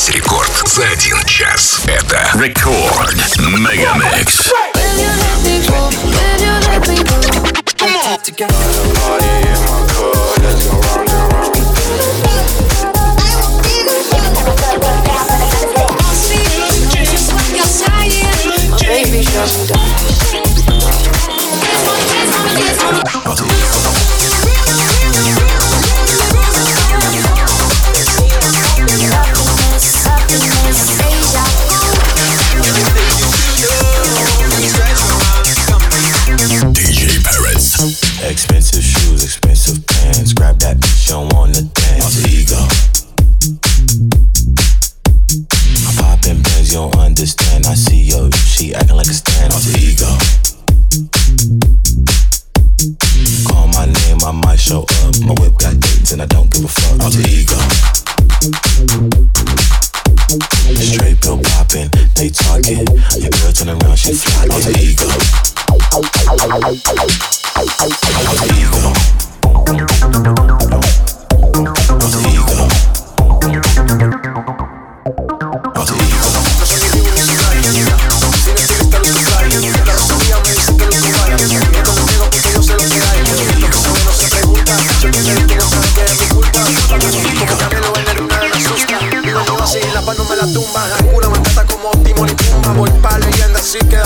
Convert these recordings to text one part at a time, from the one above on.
Здесь рекорд за один час. Это рекорд Мегамикс. Together, body is my core, let's go round and round. baby, shut down.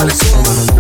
Alexander.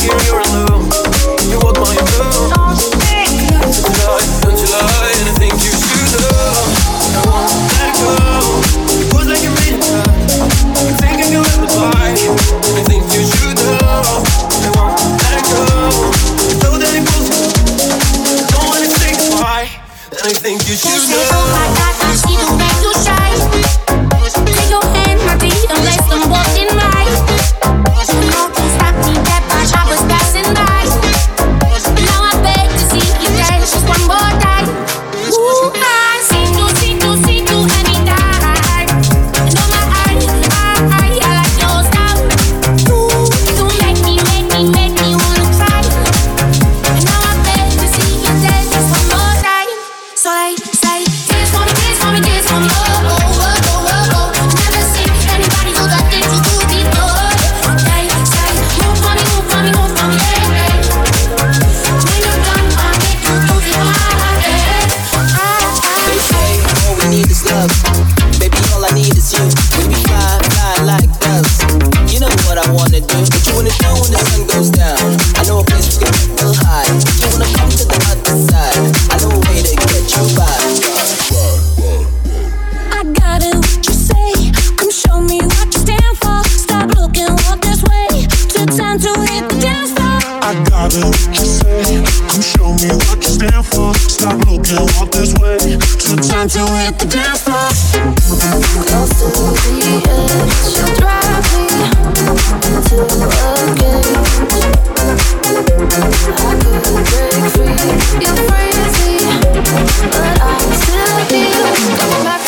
give your love. stop looking up this way. So time to hit the dance floor. Closer to the edge, you drive me into a cage. I could break free, you're crazy, but I still feel. Come back.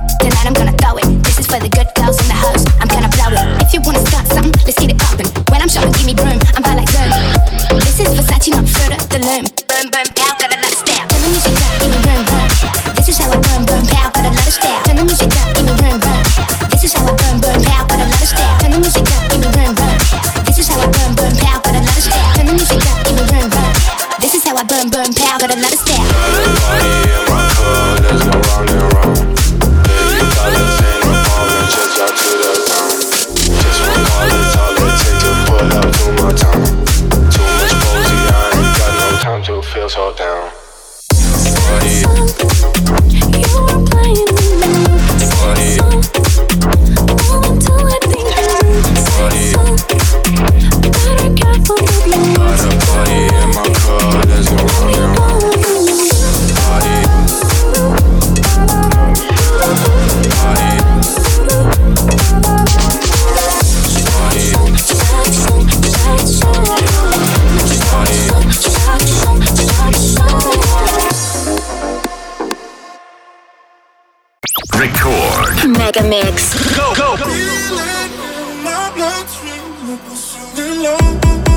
tonight I'm gonna throw it. This is for the good girls in the house. I'm gonna blow it. If you wanna start something, let's get it poppin'. When I'm shopping, give me room. I'm by like Zoom. This is Versace, not Fruit of the Loom. Boom, boom, pow, da, da, da. Record. Mega Mix. Go, go, go. go.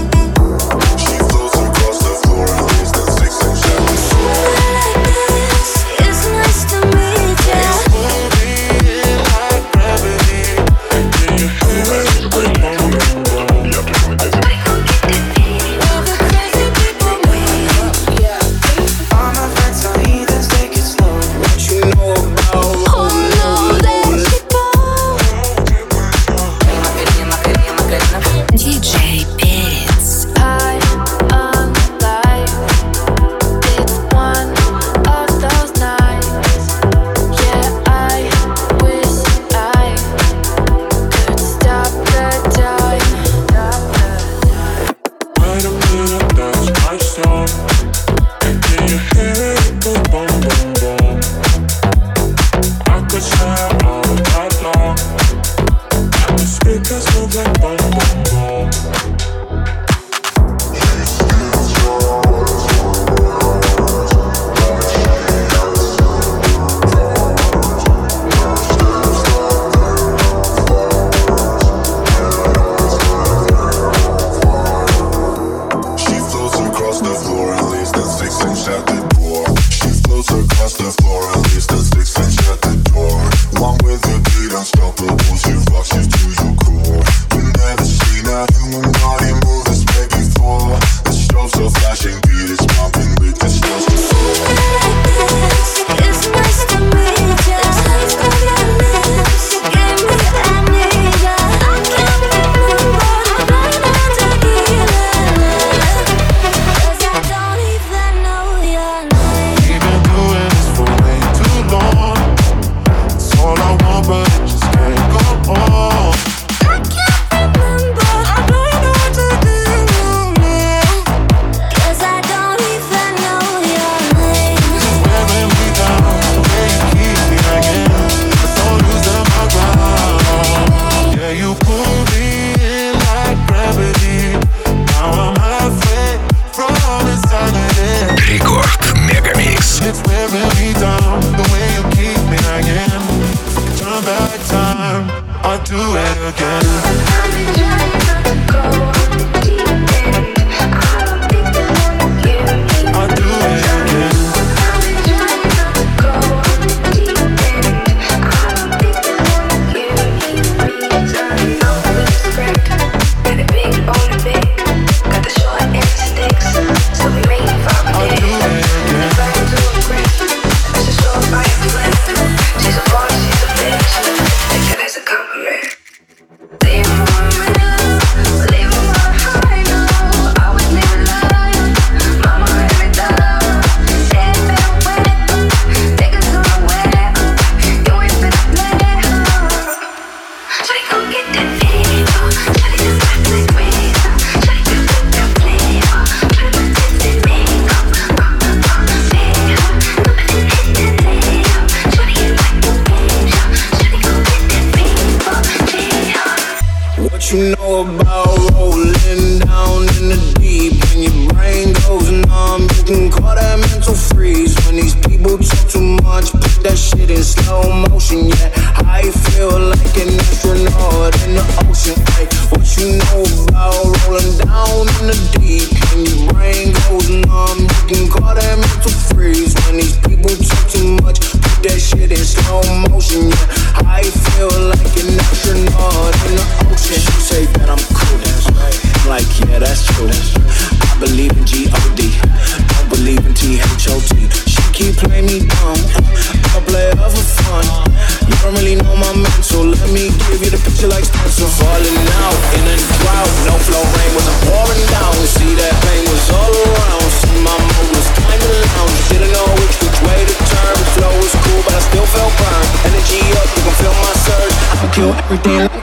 Can kill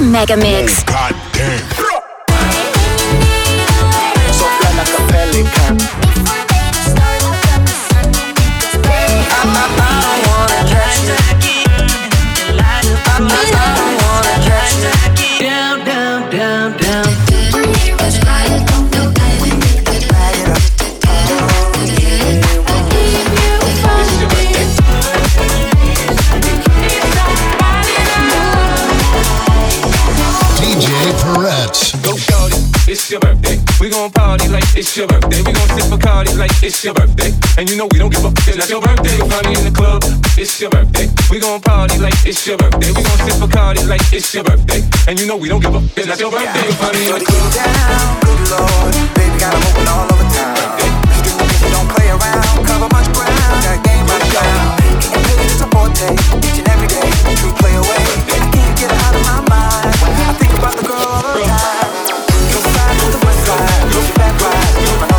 Mega Mix. It's your birthday. We gon' sip Bacardi like it's your birthday. And you know we don't give up. It's not your birthday. You'll find me in the club. It's your birthday. We gon' party like it's your birthday. We gon' sip Bacardi like it's your birthday. And you know we don't give up. It's not your birthday. You'll find me in the club. down, good lord. Baby got 'em open all over town. You don't play around, cover much ground. Got game the ground. Getting paid is a forte, each and every day. True play away. I can't get it out of my mind. I think about the girl all the time. To the west side, look back right.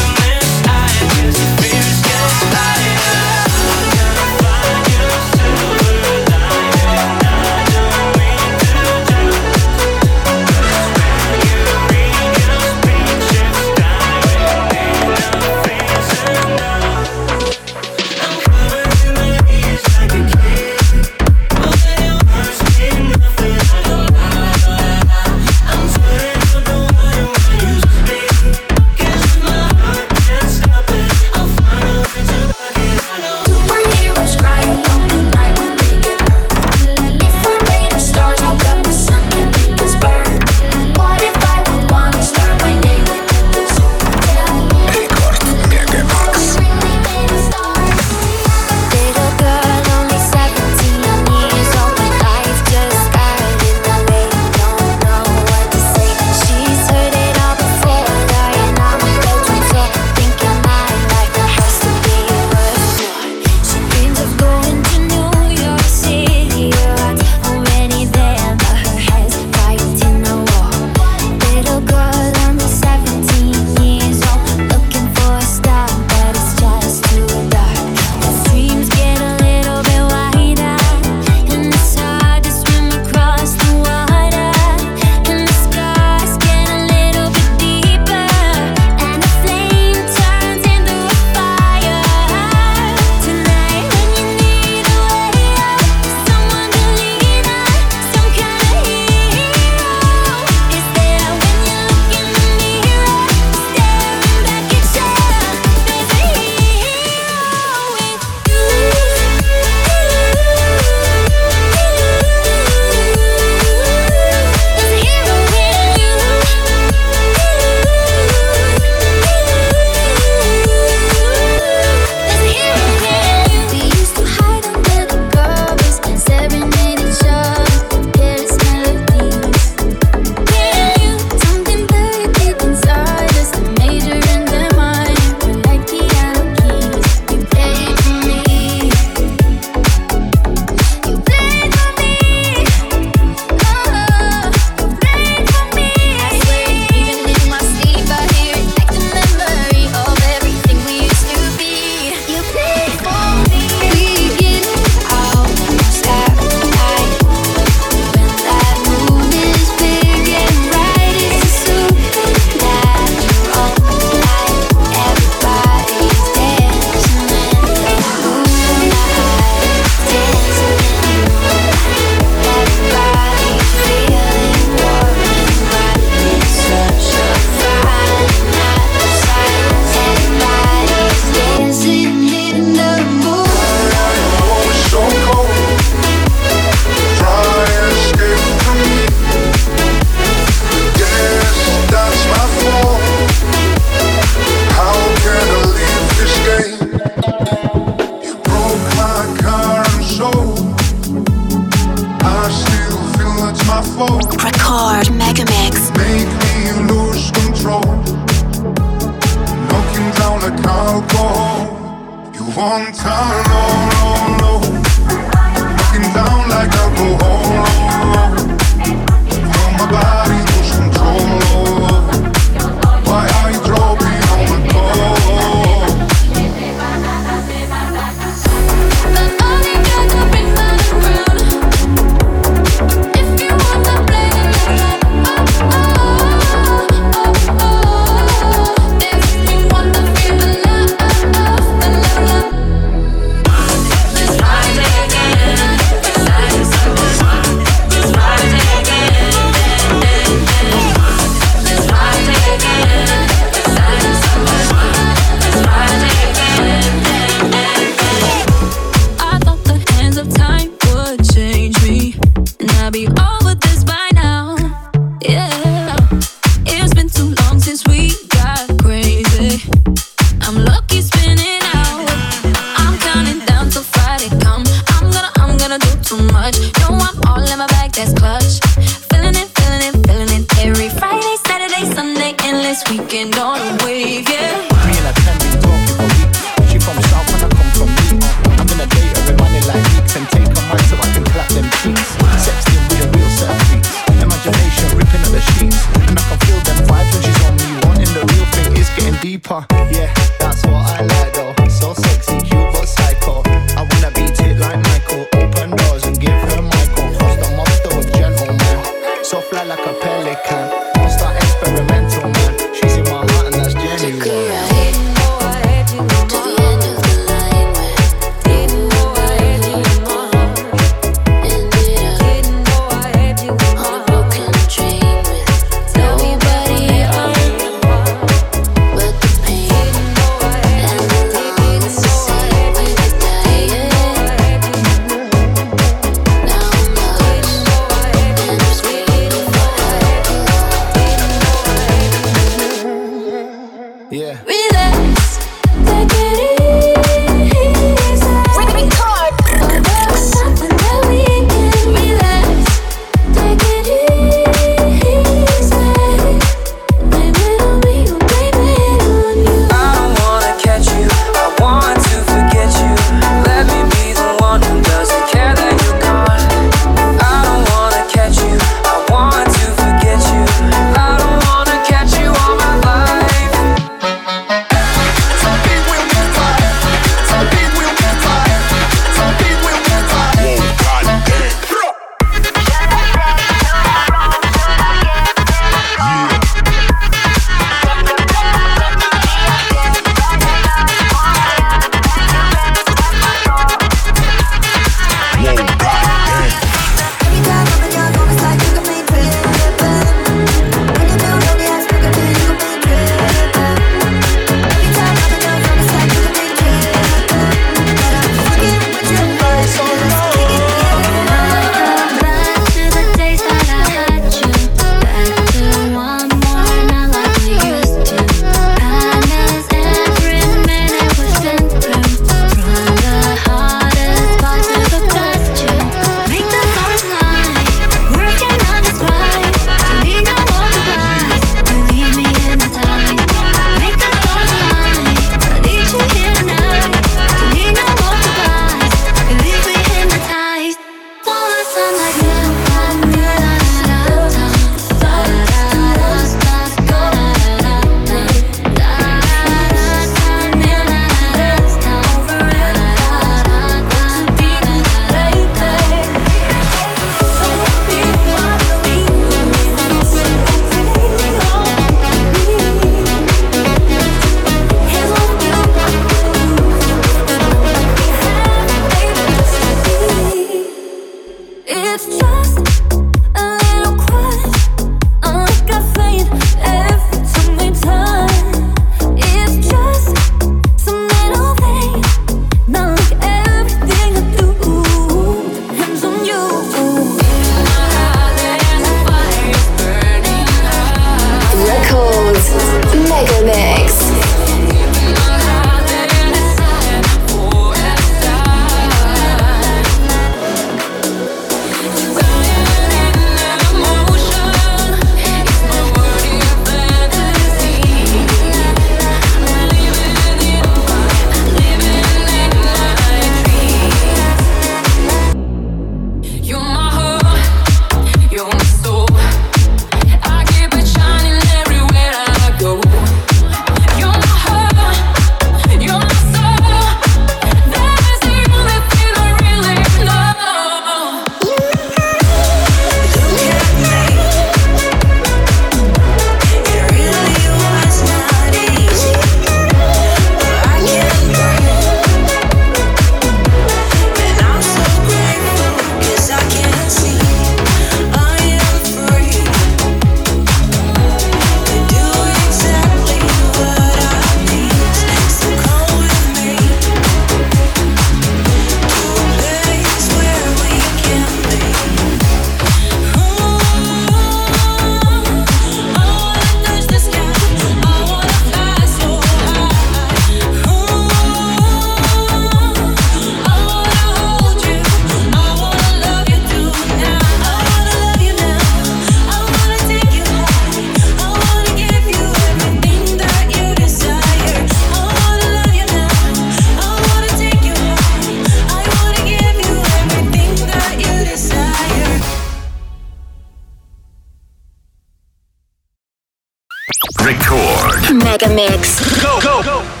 Record. Mega Mix. Go, go, go.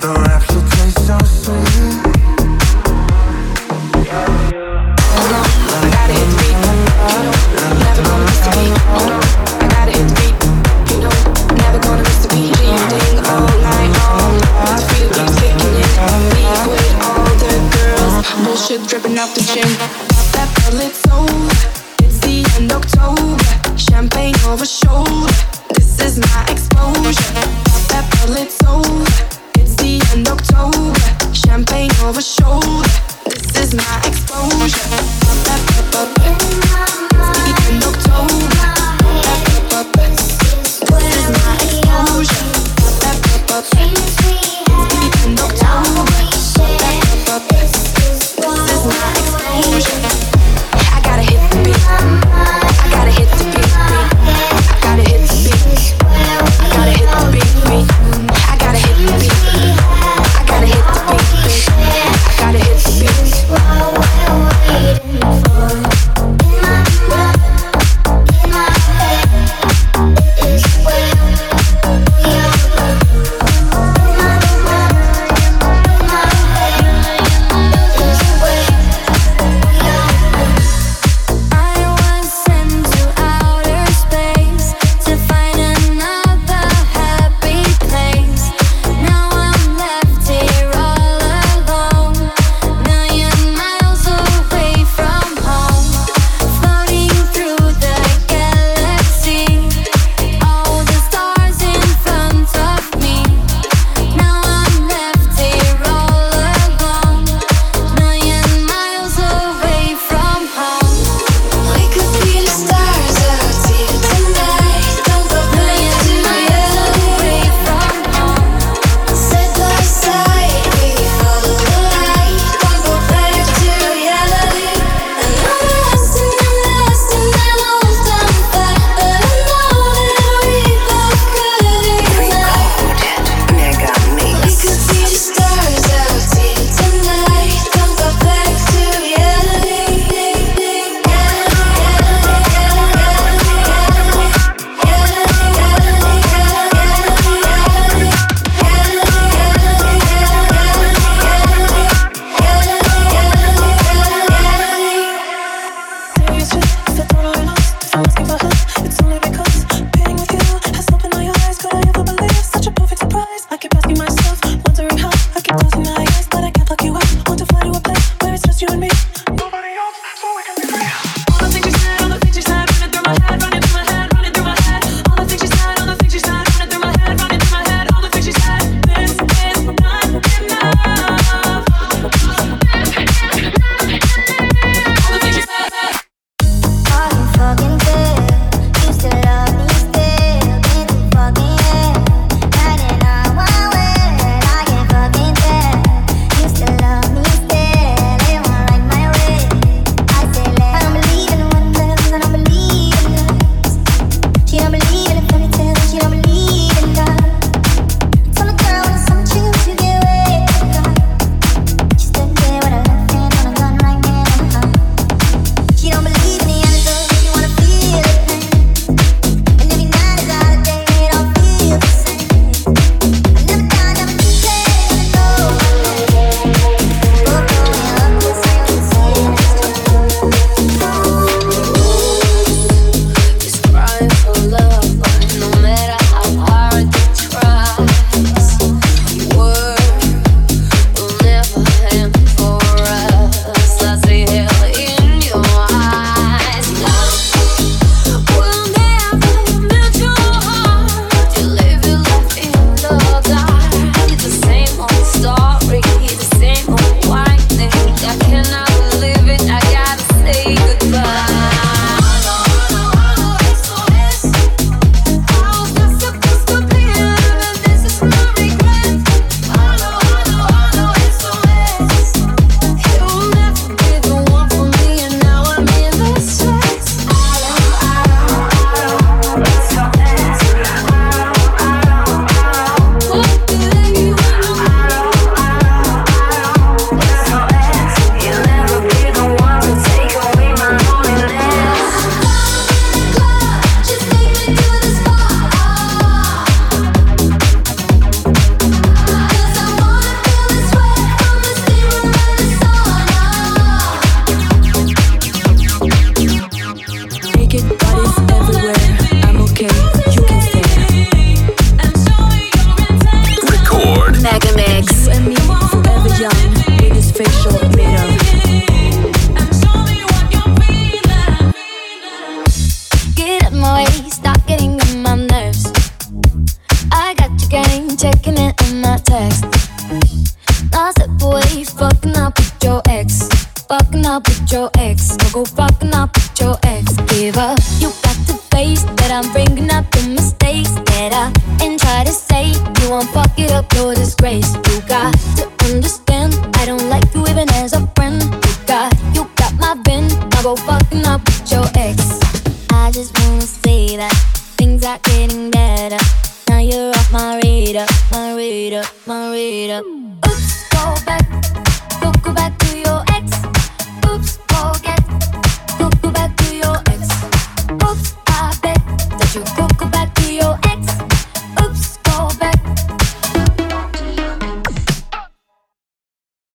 the rest.